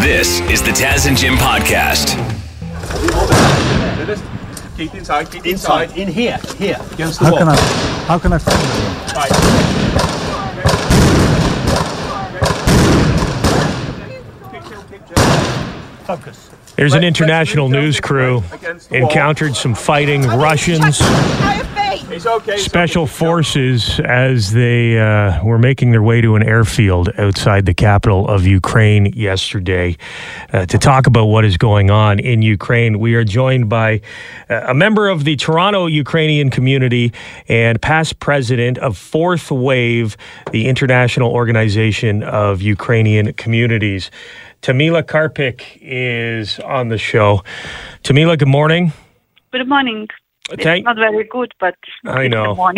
This is the Taz and Jim podcast. Keep inside, keep Inside, in here, here. Against the How wall. can I how can I find it? Right. Focus. There's an international news crew this way against the wall. encountered some fighting Russians, It's okay. it's special okay. forces, as they uh, were making their way to an airfield outside the capital of Ukraine yesterday uh, to talk about what is going on in Ukraine. We are joined by uh, a member of the Toronto Ukrainian community and past president of Fourth Wave, the international organization of Ukrainian communities. Tamila Karpik is on the show. Tamila, good morning. Good morning. Thank- It's not very good, but I know.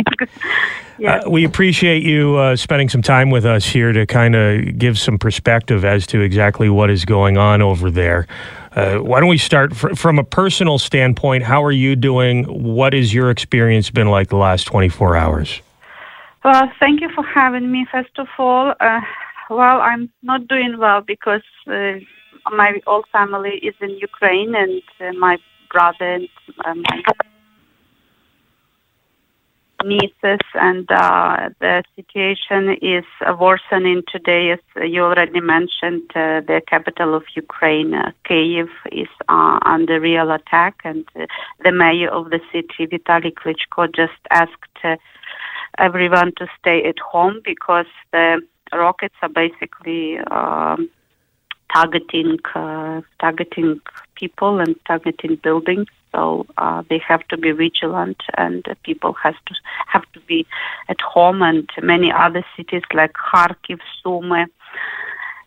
Yeah. Uh, we appreciate you uh, spending some time with us here to kind of give some perspective as to exactly what is going on over there. Uh, why don't we start fr- from a personal standpoint? How are you doing? What has your experience been like the last 24 hours? well, thank you for having me. First of all, uh, well, I'm not doing well because uh, my whole family is in Ukraine, and uh, my brother and uh, my nieces, and uh, the situation is worsening today. As you already mentioned, uh, the capital of Ukraine, uh, Kiev, is uh, under real attack, and uh, the mayor of the city, Vitaly Klitschko, just asked uh, everyone to stay at home because the rockets are basically um, targeting uh, targeting people and targeting buildings. So uh, they have to be vigilant, and uh, people has to have to be at home. And many other cities like Kharkiv, Sumy,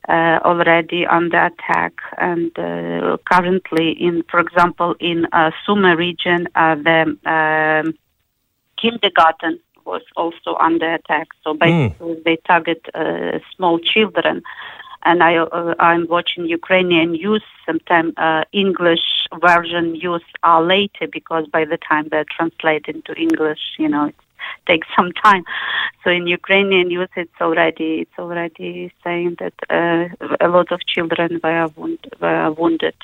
uh, already under attack. And uh, currently, in for example, in uh, Sumy region, uh, the um, kindergarten was also under attack. So basically, they target uh, small children. And I, uh, I'm watching Ukrainian news. Sometimes uh, English version news are later because by the time they're translated into English, you know, it takes some time. So in Ukrainian news, it's already it's already saying that uh, a lot of children were, wound, were wounded.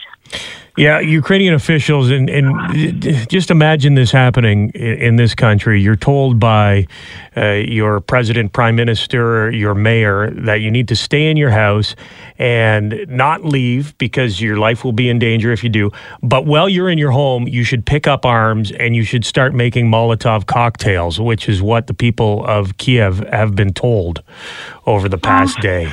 Yeah, Ukrainian officials, and, and just imagine this happening in, in this country. You're told by uh, your president, prime minister, your mayor that you need to stay in your house and not leave because your life will be in danger if you do. But while you're in your home, you should pick up arms and you should start making Molotov cocktails, which is what the people of Kiev have been told over the past day.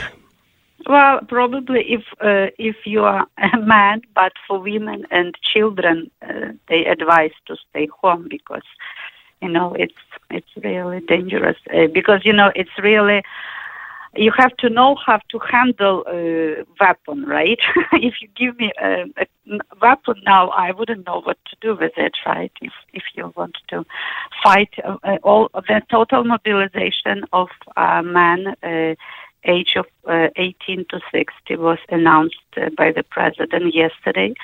Well, probably if uh, if you are a man, but for women and children, uh, they advise to stay home because you know it's it's really dangerous. Uh, because you know it's really you have to know how to handle a weapon, right? if you give me a, a weapon now, I wouldn't know what to do with it, right? If if you want to fight, uh, uh, all the total mobilization of uh, men. Uh, age of uh, 18 to 60 was announced uh, by the president yesterday.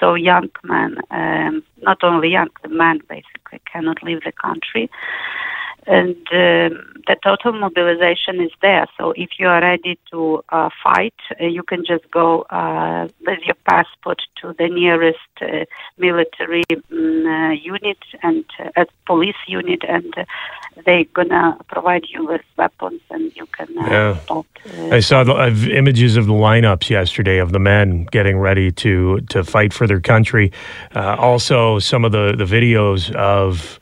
So young men, um, not only young, men basically cannot leave the country. And um, the total mobilization is there. So if you are ready to uh, fight, uh, you can just go uh, with your passport to the nearest uh, military um, uh, unit and uh, police unit, and uh, they're gonna provide you with weapons, and you can uh, Yeah. I saw the images of the lineups yesterday of the men getting ready to to fight for their country. Uh, also, some of the the videos of.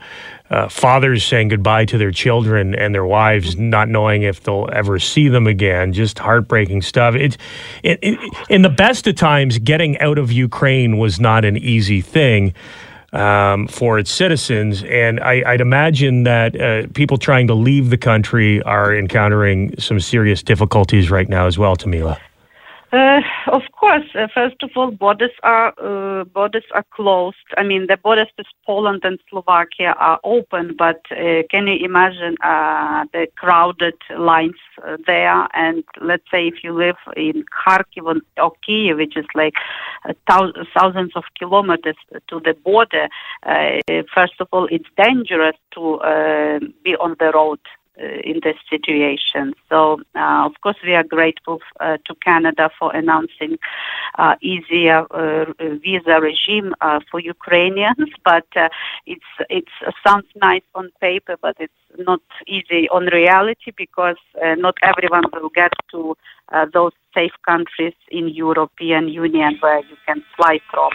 Uh, fathers saying goodbye to their children and their wives, not knowing if they'll ever see them again. Just heartbreaking stuff. It, it, it, in the best of times, getting out of Ukraine was not an easy thing um, for its citizens. And I, I'd imagine that uh, people trying to leave the country are encountering some serious difficulties right now as well, Tamila. Uh, of course, uh, first of all, borders are uh, borders are closed. I mean, the borders with Poland and Slovakia are open, but uh, can you imagine uh, the crowded lines uh, there? And let's say if you live in Kharkiv or- Kiev, which is like thousands of kilometers to the border, first of all, it's dangerous to be on the road Uh, in this situation. So, uh, of course, we are grateful uh, to Canada for announcing easier visa regime for Ukrainians, but it's it sounds nice on paper, but it's not easy on reality because not everyone will get to those safe countries in European Union where you can fly from.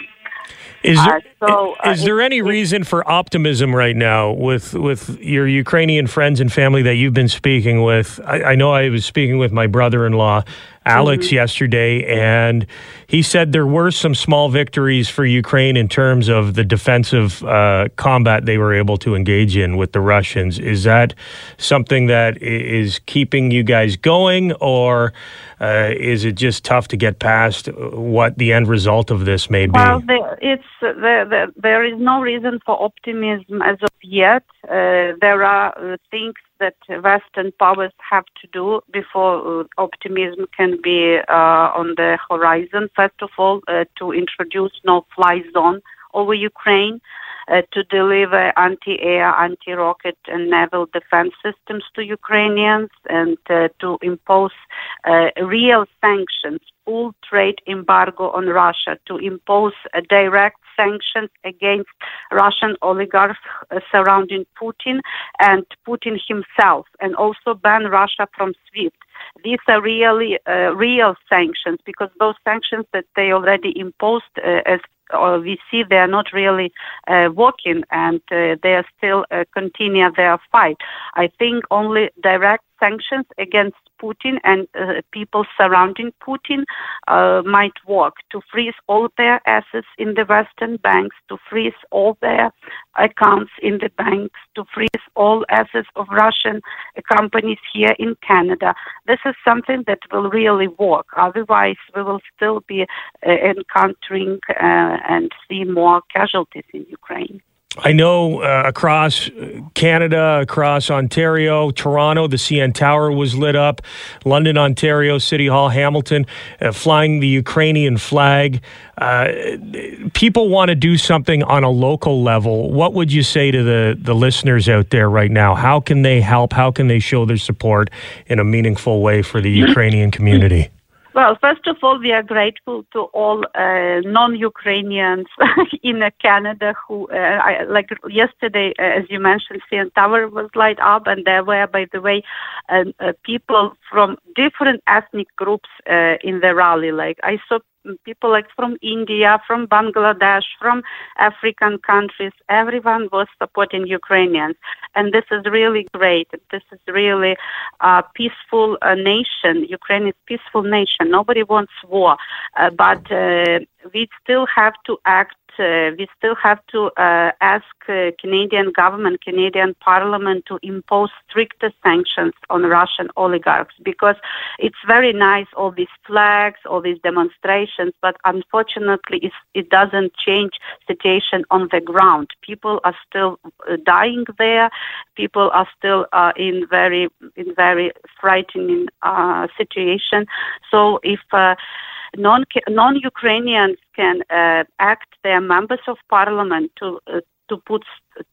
Is there, uh, so, uh, is there any reason for optimism right now with with your Ukrainian friends and family that you've been speaking with? I, I know I was speaking with my brother-in-law Alex mm-hmm. yesterday, and he said there were some small victories for Ukraine in terms of the defensive uh, combat they were able to engage in with the Russians. Is that something that is keeping you guys going, or uh, is it just tough to get past what the end result of this may be? Well, there, it's there, there is no reason for optimism as of yet. Uh, there are uh, things that Western powers have to do before uh, optimism can be uh, on the horizon. First of all, uh, to introduce no-fly zone over Ukraine. Uh, to deliver anti-air, anti-rocket, and naval defense systems to Ukrainians, and uh, to impose uh, real sanctions, full trade embargo on Russia, to impose direct sanctions against Russian oligarchs uh, surrounding Putin and Putin himself, and also ban Russia from SWIFT. These are really uh, real sanctions because those sanctions that they already imposed uh, as we see they are not really uh, working and uh, they are still uh, continue their fight. I think only direct sanctions against Putin and uh, people surrounding Putin uh, might work to freeze all their assets in the Western banks, to freeze all their accounts in the banks, to freeze all assets of Russian companies here in Canada. This is something that will really work. Otherwise, we will still be uh, encountering uh, and see more casualties in Ukraine. I know uh, across Canada, across Ontario, Toronto, the CN Tower was lit up. London, Ontario, City Hall, Hamilton, uh, flying the Ukrainian flag. Uh, people want to do something on a local level. What would you say to the, the listeners out there right now? How can they help? How can they show their support in a meaningful way for the Ukrainian community? Well, first of all, we are grateful to all uh, non-Ukrainians in uh, Canada who, uh, I, like yesterday, uh, as you mentioned, CN Tower was light up, and there were, by the way, uh, people from different ethnic groups in the rally. Like I saw people like from India, from Bangladesh, from African countries. Everyone was supporting Ukrainians, and this is really great. This is really a peaceful uh, nation. Ukraine is peaceful nation. Nobody wants war, uh, but uh, we still have to act uh, we still have to uh, ask uh, Canadian government, Canadian Parliament to impose stricter sanctions on Russian oligarchs because it's very nice all these flags, all these demonstrations, but unfortunately it doesn't change situation on the ground. People are still dying there. People are still in very in very frightening situation. So if non non Ukrainians can uh, act their members of parliament to uh, to put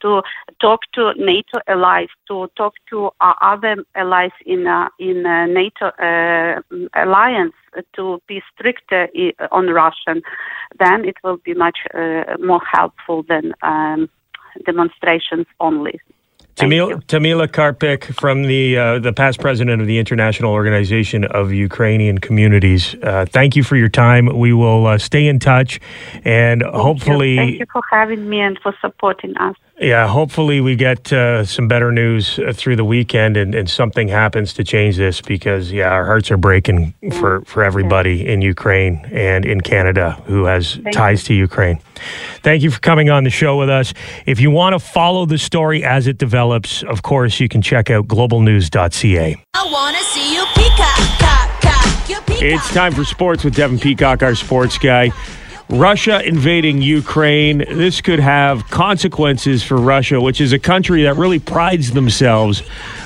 to talk to NATO allies, to talk to uh, other allies in uh, in uh, NATO uh, alliance to be stricter on Russian, then it will be much more helpful than um, demonstrations only. Tamila, Tamila Karpik from the uh, the past president of the International Organization of Ukrainian Communities. Uh, thank you for your time. We will uh, stay in touch, and thank hopefully, you. thank you for having me and for supporting us. Yeah, hopefully we get uh, some better news uh, through the weekend and, and something happens to change this because, yeah, our hearts are breaking for, for everybody in Ukraine and in Canada who has Thank ties you. to Ukraine. Thank you for coming on the show with us. If you want to follow the story as it develops, of course, you can check out globalnews.ca. I want to see you peacock, cock, cock, peacock. It's time for sports with Devin Peacock, our sports guy. Russia invading Ukraine. This could have consequences for Russia, which is a country that really prides themselves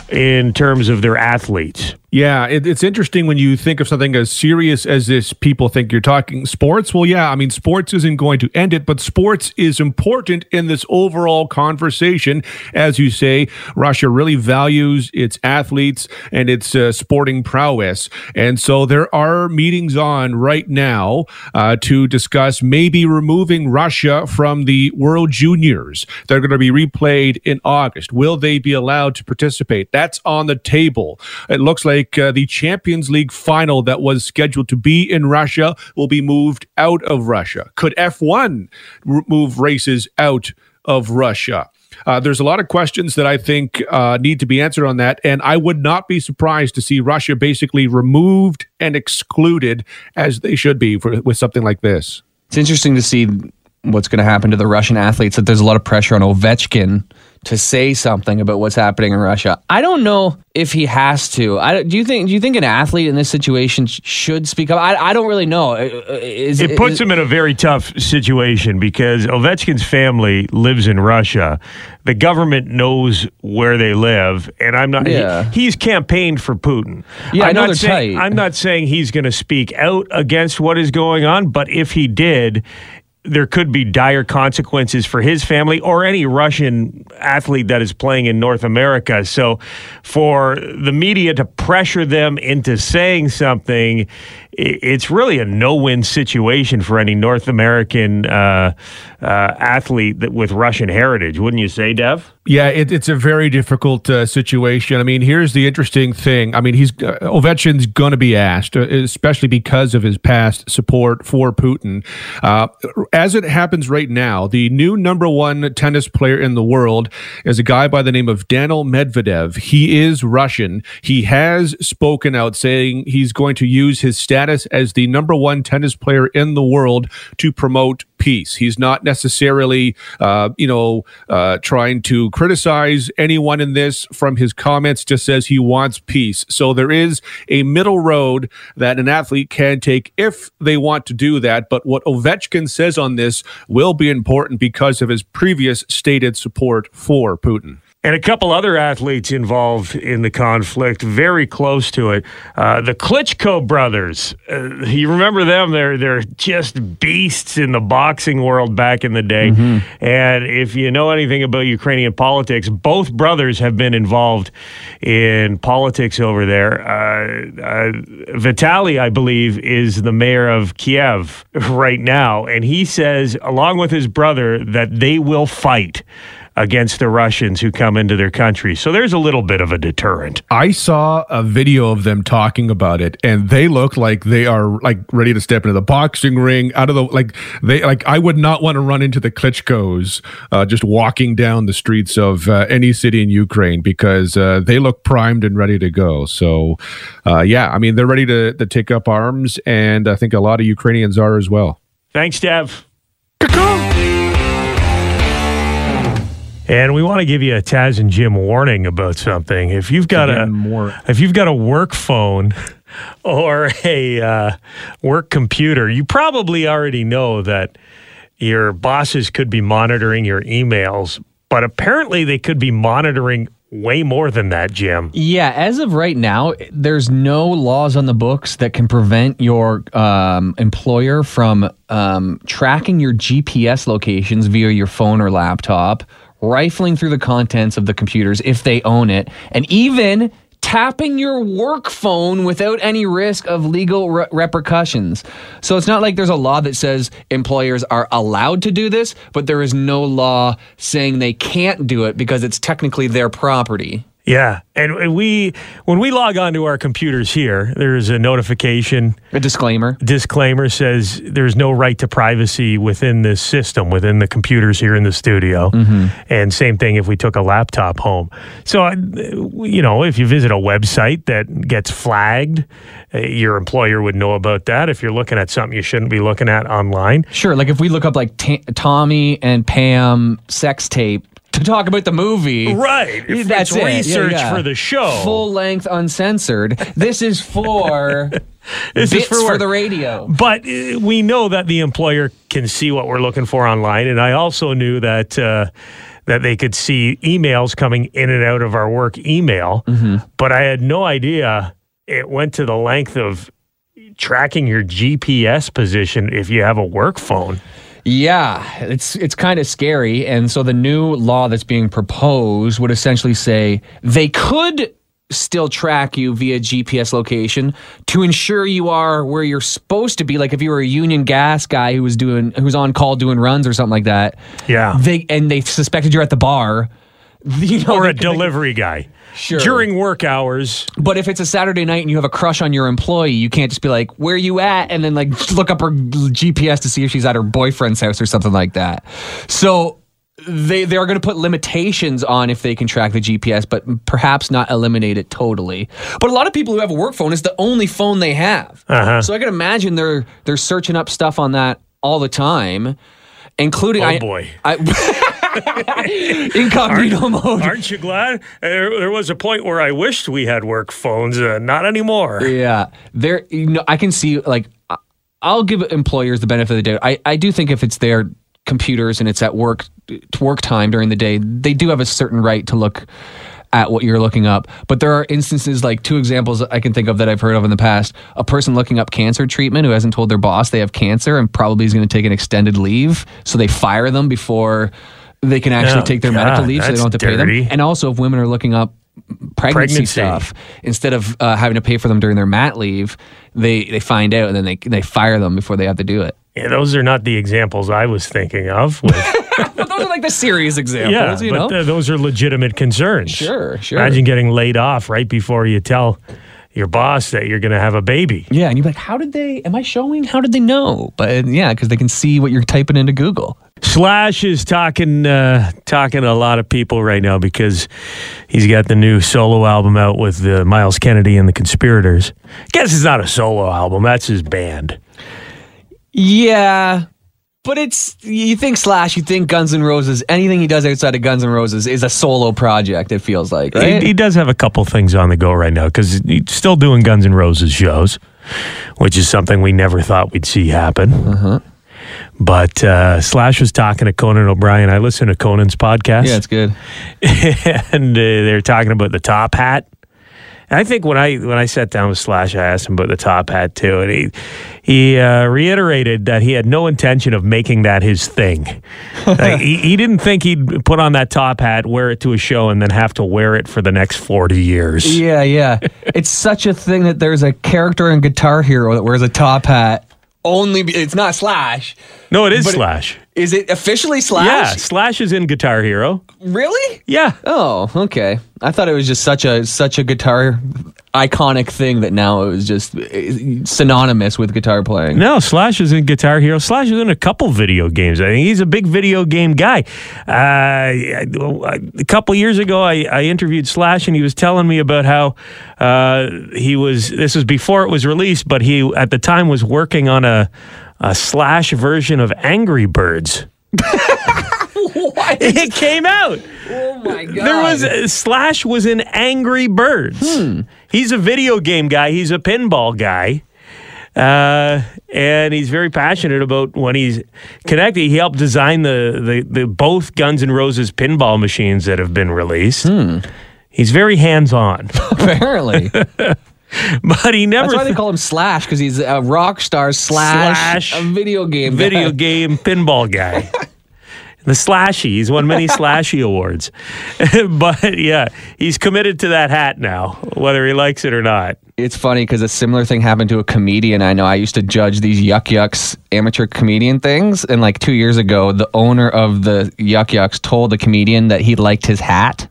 in terms of their athletes. Yeah, it, it's interesting when you think of something as serious as this. People think you're talking sports. Well, yeah, I mean, sports isn't going to end it, but sports is important in this overall conversation. As you say, Russia really values its athletes and its uh, sporting prowess. And so there are meetings on right now uh, to discuss maybe removing Russia from the World Juniors. They're going to be replayed in August. Will they be allowed to participate? That's on the table. It looks like uh, the Champions League final that was scheduled to be in Russia will be moved out of Russia. Could F1 r- move races out of Russia? Uh, there's a lot of questions that I think uh, need to be answered on that. And I would not be surprised to see Russia basically removed and excluded as they should be for, with something like this. It's interesting to see what's going to happen to the Russian athletes. That there's a lot of pressure on Ovechkin to say something about what's happening in Russia. I don't know if he has to. I, do you think? Do you think an athlete in this situation should speak up? I, I don't really know. Uh, uh, is, it puts is, him in a very tough situation because Ovechkin's family lives in Russia. The government knows where they live, and I'm not. Yeah. He, he's campaigned for Putin. Yeah, I'm I know not they're saying, tight. I'm not saying he's going to speak out against what is going on, but if he did, there could be dire consequences for his family or any Russian athlete that is playing in North America. So, for the media to pressure them into saying something, it's really a no-win situation for any North American uh, uh, athlete that with Russian heritage, wouldn't you say, Dev? Yeah, it, it's a very difficult uh, situation. I mean, here's the interesting thing. I mean, he's uh, Ovechkin's going to be asked, uh, especially because of his past support for Putin. Uh, as it happens right now, the new number one tennis player in the world is a guy by the name of Daniil Medvedev. He is Russian. He has spoken out saying he's going to use his status as the number one tennis player in the world to promote peace. He's not necessarily, uh, you know, uh, trying to criticize anyone in this from his comments, just says he wants peace. So there is a middle road that an athlete can take if they want to do that. But what Ovechkin says on this will be important because of his previous stated support for Putin. And a couple other athletes involved in the conflict, very close to it. Uh, the Klitschko brothers. Uh, you remember them? They're they're just beasts in the boxing world back in the day. And if you know anything about Ukrainian politics, both brothers have been involved in politics over there. Uh, uh, Vitaly, I believe, is the mayor of Kiev right now, and he says, along with his brother, that they will fight against the Russians who come into their country. So there's a little bit of a deterrent. I saw a video of them talking about it, and they look like they are like ready to step into the boxing ring. Out of the like, they like I would not want to run into the Klitschko's uh, just walking down the streets of uh, any city in Ukraine because uh, they look primed and ready to go. So, uh, yeah, I mean they're ready to to take up arms, and I think a lot of Ukrainians are as well. Thanks, Dev. And we want to give you a Taz and Jim warning about something. If you've got a more. if you've got a work phone or a uh, work computer, you probably already know that your bosses could be monitoring your emails, but apparently they could be monitoring way more than that, Jim. Yeah, as of right now, there's no laws on the books that can prevent your um, employer from um, tracking your GPS locations via your phone or laptop, rifling through the contents of the computers if they own it, and even tapping your work phone without any risk of legal re- repercussions. So it's not like there's a law that says employers are allowed to do this, but there is no law saying they can't do it because it's technically their property. Yeah, and we when we log on to our computers here, there's a notification A disclaimer. disclaimer says there's no right to privacy within this system, within the computers here in the studio. And same thing if we took a laptop home. So, uh, you know, if you visit a website that gets flagged, uh, your employer would know about that. If you're looking at something you shouldn't be looking at online, Sure, like if we look up like Ta Tommy and Pam sex tape to talk about the movie. right? If That's it's it. Research yeah. for the show. Full length, uncensored. This is for This bits is for, work. the radio. But uh, we know that the employer can see what we're looking for online, and I also knew that uh, that they could see emails coming in and out of our work email. Mm-hmm. But I had no idea it went to the length of tracking your GPS position if you have a work phone. Yeah, it's it's kind of scary. And so the new law that's being proposed would essentially say they could still track you via GPS location to ensure you are where you're supposed to be. Like if you were a Union Gas guy who was doing who's on call doing runs or something like that. Yeah. They and they suspected you're at the bar. You know, Or a delivery guy. Sure. During work hours. But if it's a Saturday night and you have a crush on your employee, you can't just be like, "Where you at?" and then like look up her GPS to see if she's at her boyfriend's house or something like that. So they they are going to put limitations on if they can track the GPS, but perhaps not eliminate it totally. But a lot of people who have a work phone is the only phone they have. Uh-huh. So I can imagine they're they're searching up stuff on that all the time, including Oh I, boy. I incognito mode. Aren't you glad? There, there was a point where I wished we had work phones. Uh, not anymore. Yeah, there. You know, I can see like I'll give employers the benefit of the doubt. I I do think if it's their computers and it's at work work time during the day, they do have a certain right to look at what you're looking up. But there are instances like two examples I can think of that I've heard of in the past. A person looking up cancer treatment who hasn't told their boss they have cancer and probably is going to take an extended leave, so they fire them before they can actually Oh, take their medical leave so they don't have to pay dirty. them. And also if women are looking up pregnancy, Pregnancy. stuff instead of uh, having to pay for them during their mat leave they they find out and then they they fire them before they have to do it Yeah, those are not the examples I was thinking of. With, but those are like the serious examples yeah, you but know uh, those are legitimate concerns. Sure, sure. Imagine getting laid off right before you tell your boss that you're going to have a baby. yeah and you're like how did they am i showing how did they know but yeah because they can see what you're typing into google Slash is talking uh, talking to a lot of people right now because he's got the new solo album out with uh, Myles Kennedy and the Conspirators. Guess it's not a solo album; that's his band. Yeah but it's you think slash you think guns N' roses anything he does outside of guns N' roses is a solo project it feels like right He, he does have a couple things on the go right now because he's still doing Guns N' Roses shows, which is something we never thought we'd see happen. Uh-huh. But uh, Slash was talking to Conan O'Brien. I listen to Conan's podcast. yeah it's good and uh, they're talking about the top hat. I think when I when I sat down with Slash, I asked him about the top hat too, and he he uh, reiterated that he had no intention of making that his thing. Like, he, he didn't think he'd put on that top hat, wear it to a show, and then have to wear it for the next forty years. Yeah, yeah. it's such a thing that there's a character in Guitar Hero that wears a top hat. Only be, it's not Slash. No, it is But it- Slash. Is it officially Slash? Yeah, Slash is in Guitar Hero. Really? Yeah. Oh, okay. I thought it was just such a such a guitar iconic thing that now it was just uh, synonymous with guitar playing. No, Slash is in Guitar Hero. Slash is in a couple video games. I think he's a big video game guy. Uh, a couple years ago, I, I interviewed Slash, and he was telling me about how uh, he was. This was before it was released, but he at the time was working on a, a Slash version of Angry Birds. What? It came out. oh my god. There was uh, Slash was in Angry Birds. He's a video game guy. He's a pinball guy. Uh, and he's very passionate about when he's connected. He helped design the, the, the both Guns N' Roses pinball machines that have been released. He's very hands on, apparently. but he never That's why they call him Slash because he's a rock star slash, Slash a video game video guy. game pinball guy. The Slashy. He's won many Slashy awards. but yeah, he's committed to that hat now, whether he likes it or not. It's funny because a similar thing happened to a comedian I know. I used to judge these Yuk Yuk's amateur comedian things. And like two years ago, the owner of the Yuk Yuk's told the comedian that he liked his hat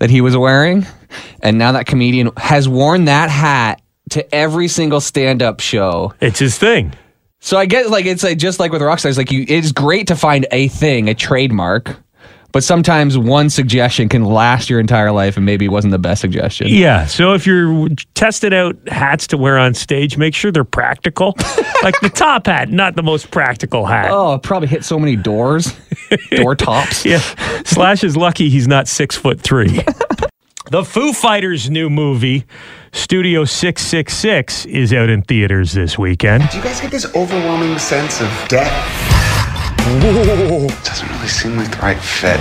that he was wearing. And now that comedian has worn that hat to every single stand up show. It's his thing. So I guess like it's like just like with rock stars, like you it's great to find a thing, a trademark. But sometimes one suggestion can last your entire life and maybe it wasn't the best suggestion. Yeah. So if you're testing out hats to wear on stage, make sure they're practical. like the top hat, not the most practical hat. Oh, it probably hit so many doors, door tops. Yeah. Slash is lucky he's not six foot three. the Foo Fighters' new movie, Studio 666, is out in theaters this weekend. Do you guys get this overwhelming sense of debt? Doesn't really seem like the right fit.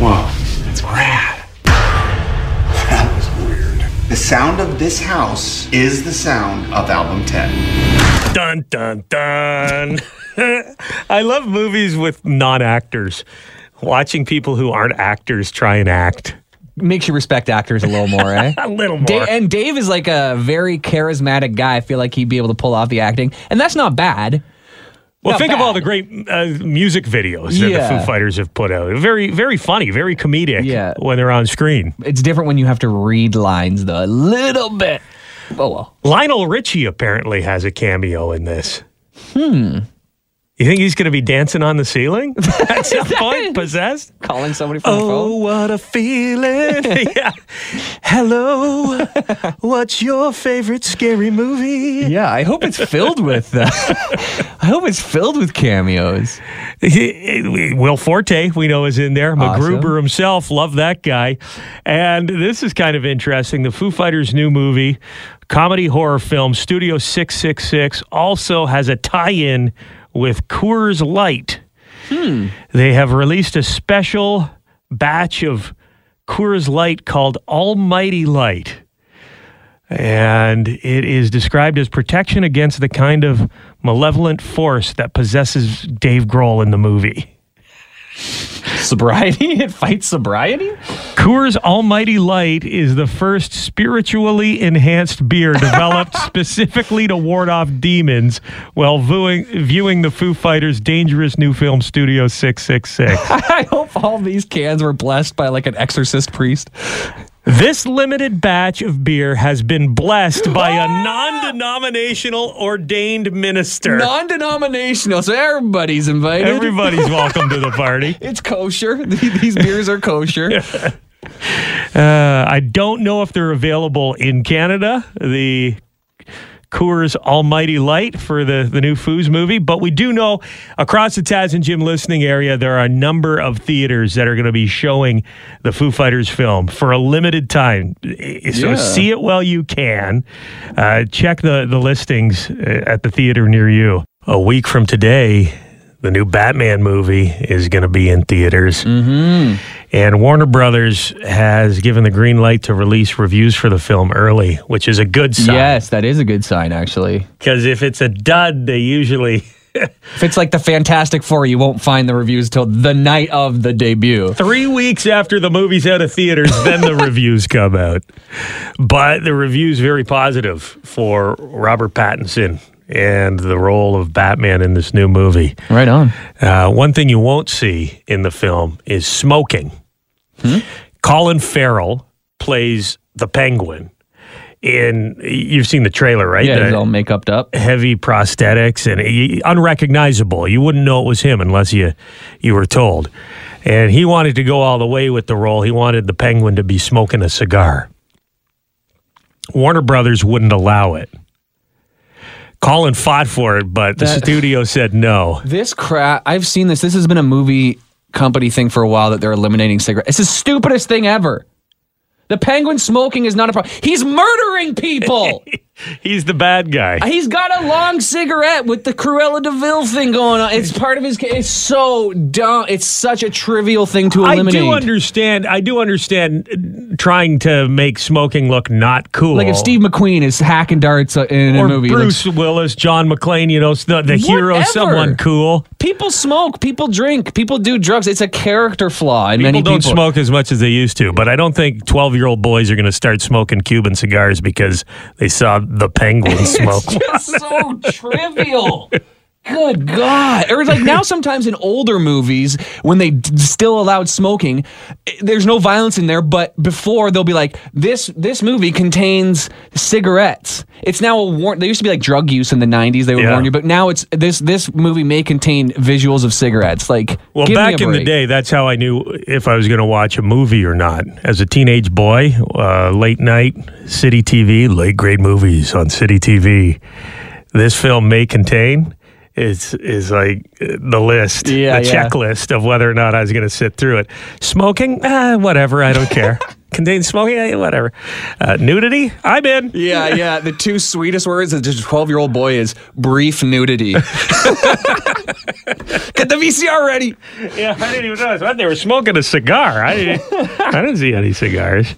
Whoa, it's rad. That was weird. The sound of this house is the sound of album 10. Dun dun dun. I love movies with non-actors. Watching people who aren't actors try and act Makes you respect actors a little more, eh? a little more. Da- and Dave is like a very charismatic guy. I feel like he'd be able to pull off the acting, and that's not bad. Well, not think of all the great uh, music videos that Yeah. the Foo Fighters have put out. Very, very funny, very comedic Yeah. when they're on screen. It's different when you have to read lines, though, a little bit. Oh well. Lionel Richie apparently has a cameo in this. You think he's going to be dancing on the ceiling at some point, possessed? Calling somebody from the phone? Oh, what a feeling. yeah. Hello. What's your favorite scary movie? Yeah, I hope it's filled with. Uh, I hope it's filled with cameos. Will Forte, we know, is in there. Awesome. MacGruber himself, love that guy. And this is kind of interesting. The Foo Fighters' new movie, comedy horror film, Studio 666, also has a tie in with Coors Light. Hmm. They have released a special batch of Coors Light called Almighty Light. And it is described as protection against the kind of malevolent force that possesses Dave Grohl in the movie. Sobriety? It fights sobriety? Coors Almighty Light is the first spiritually enhanced beer developed specifically to ward off demons while viewing, viewing the Foo Fighters' dangerous new film Studio 666. I hope all these cans were blessed by like an exorcist priest. This limited batch of beer has been blessed by a non denominational ordained minister. Non denominational, so everybody's invited. Everybody's welcome to the party. It's kosher. These beers are kosher. Uh, I don't know if they're available in Canada, the Coors Almighty Light for the, the new Foos movie, but we do know across the Taz and Jim listening area, there are a number of theaters that are going to be showing the Foo Fighters film for a limited time. So Yeah. see it while you can. Uh, check the, the listings uh, at the theater near you. A week from today, the new Batman movie is going to be in theaters. Mm-hmm. And Warner Brothers has given the green light to release reviews for the film early, which is a good sign. Yes, that is a good sign, actually. Because if it's a dud, they usually. If it's like the Fantastic Four, you won't find the reviews till the night of the debut. Three weeks after the movie's out of theaters, then the reviews come out. But the review's very positive for Robert Pattinson and the role of Batman in this new movie. Right on. Uh, one thing you won't see in the film is smoking. Colin Farrell plays the Penguin. In you've seen the trailer, right? Yeah, The he's all make-upped up. heavy prosthetics and he, unrecognizable. You wouldn't know it was him unless you you were told. And he wanted to go all the way with the role. He wanted the Penguin to be smoking a cigar. Warner Brothers wouldn't allow it. Colin fought for it, but the That- studio said no. This crap, I've seen this. This has been a movie company thing for a while that they're eliminating cigarettes. It's the stupidest thing ever. The penguin smoking is not a problem. He's murdering people. He's the bad guy. He's got a long cigarette with the Cruella de Vil thing going on. It's part of his. It's so dumb. It's such a trivial thing to eliminate. I do understand. I do understand trying to make smoking look not cool. like if Steve McQueen is hacking darts uh, in or a movie, it looks- Bruce Willis, John McClane, you know, the, the hero, someone cool. people smoke, people drink, people do drugs. It's a character flaw in People many don't people. smoke as much as they used to, but I don't think 12 year old boys are going to start smoking Cuban cigars because they saw the penguin smoke. It's just so trivial. Good God. Or like now, sometimes in older movies, when they d- still allowed smoking, eh, there's no violence in there, but before they'll be like, this this movie contains cigarettes. It's now a warn. They used to be like drug use in the 90s, they would Yeah. warn you, but now it's this this movie may contain visuals of cigarettes. Like, Well, give me back a in the break. day, that's how I knew if I was going to watch a movie or not. As a teenage boy, uh, late night, City TV, late grade movies on City TV. This film may contain is is like uh, the list, Yeah, the yeah. checklist of whether or not I was going to sit through it. Smoking, ah, whatever, I don't care. Contains smoking, eh, whatever. Uh, nudity, I'm in. Yeah, yeah. The two sweetest words of just a 12 year old boy is brief nudity. Get the VCR ready. Yeah, I didn't even notice. What, they were smoking a cigar. I didn't, I didn't see any cigars.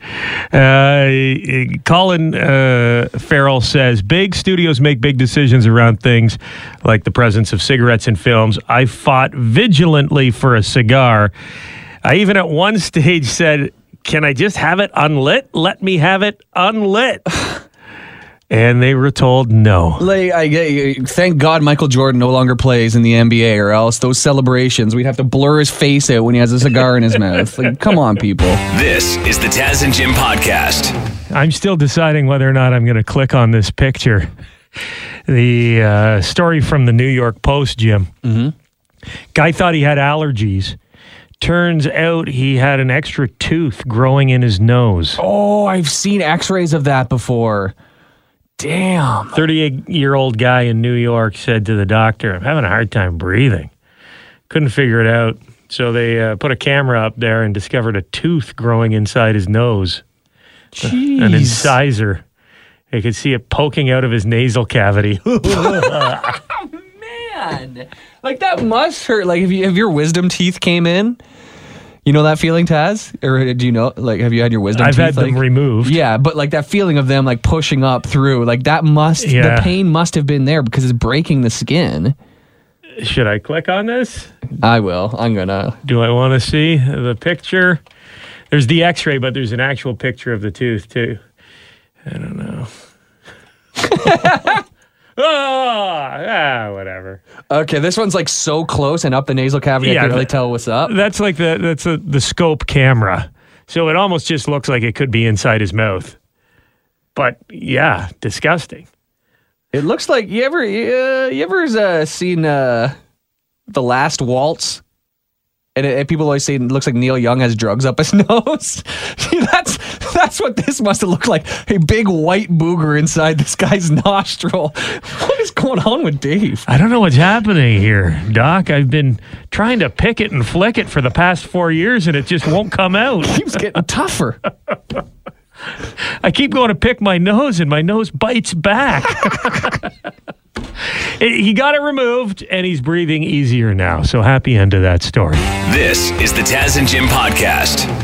Uh, Colin uh, Farrell says big studios make big decisions around things like the presence of cigarettes in films. I fought vigilantly for a cigar. I even at one stage said, Can I just have it unlit? Let me have it unlit. And they were told no. Like, I get thank God Michael Jordan no longer plays in the NBA, or else those celebrations we'd have to blur his face out when he has a cigar in his mouth. Like, come on, people. This is the Taz and Jim podcast. I'm still deciding whether or not I'm going to click on this picture. The uh, story from the New York Post, Jim. Mm-hmm. Guy thought he had allergies. Turns out he had an extra tooth growing in his nose. Oh, I've seen X-rays of that before. Damn. 38 year old guy in New York said to the doctor, I'm having a hard time breathing. Couldn't figure it out. So they uh, put a camera up there and discovered a tooth growing inside his nose, Jeez. an incisor. They could see it poking out of his nasal cavity. Man, like that must hurt. Like if you if your wisdom teeth came in, you know that feeling, Taz, or do you know? Like, have you had your wisdom? I've teeth, had them removed. Yeah, but like that feeling of them like pushing up through, like that must Yeah. the pain must have been there because it's breaking the skin. Should I click on this? I will. I'm gonna. Do I want to see the picture? There's the x ray, but there's an actual picture of the tooth, too. I don't know. ah, ah, whatever. Okay, this one's like so close and up the nasal cavity. I Yeah, can't really tell what's up. That's like the that's a, the scope camera, so it almost just looks like it could be inside his mouth. But yeah, disgusting. It looks like you ever uh, you ever uh, seen uh, the Last Waltz, and, it, and people always say it looks like Neil Young has drugs up his nose. See, that's that's what this must have looked like. A big white booger inside this guy's nostril. What is going on with Dave? I don't know what's happening here, Doc. I've been trying to pick it and flick it for the past four years, and it just won't come out. Keeps getting tougher. I keep going to pick my nose, and my nose bites back. He got it removed, and he's breathing easier now. So happy end to that story. This is the Taz and Jim podcast.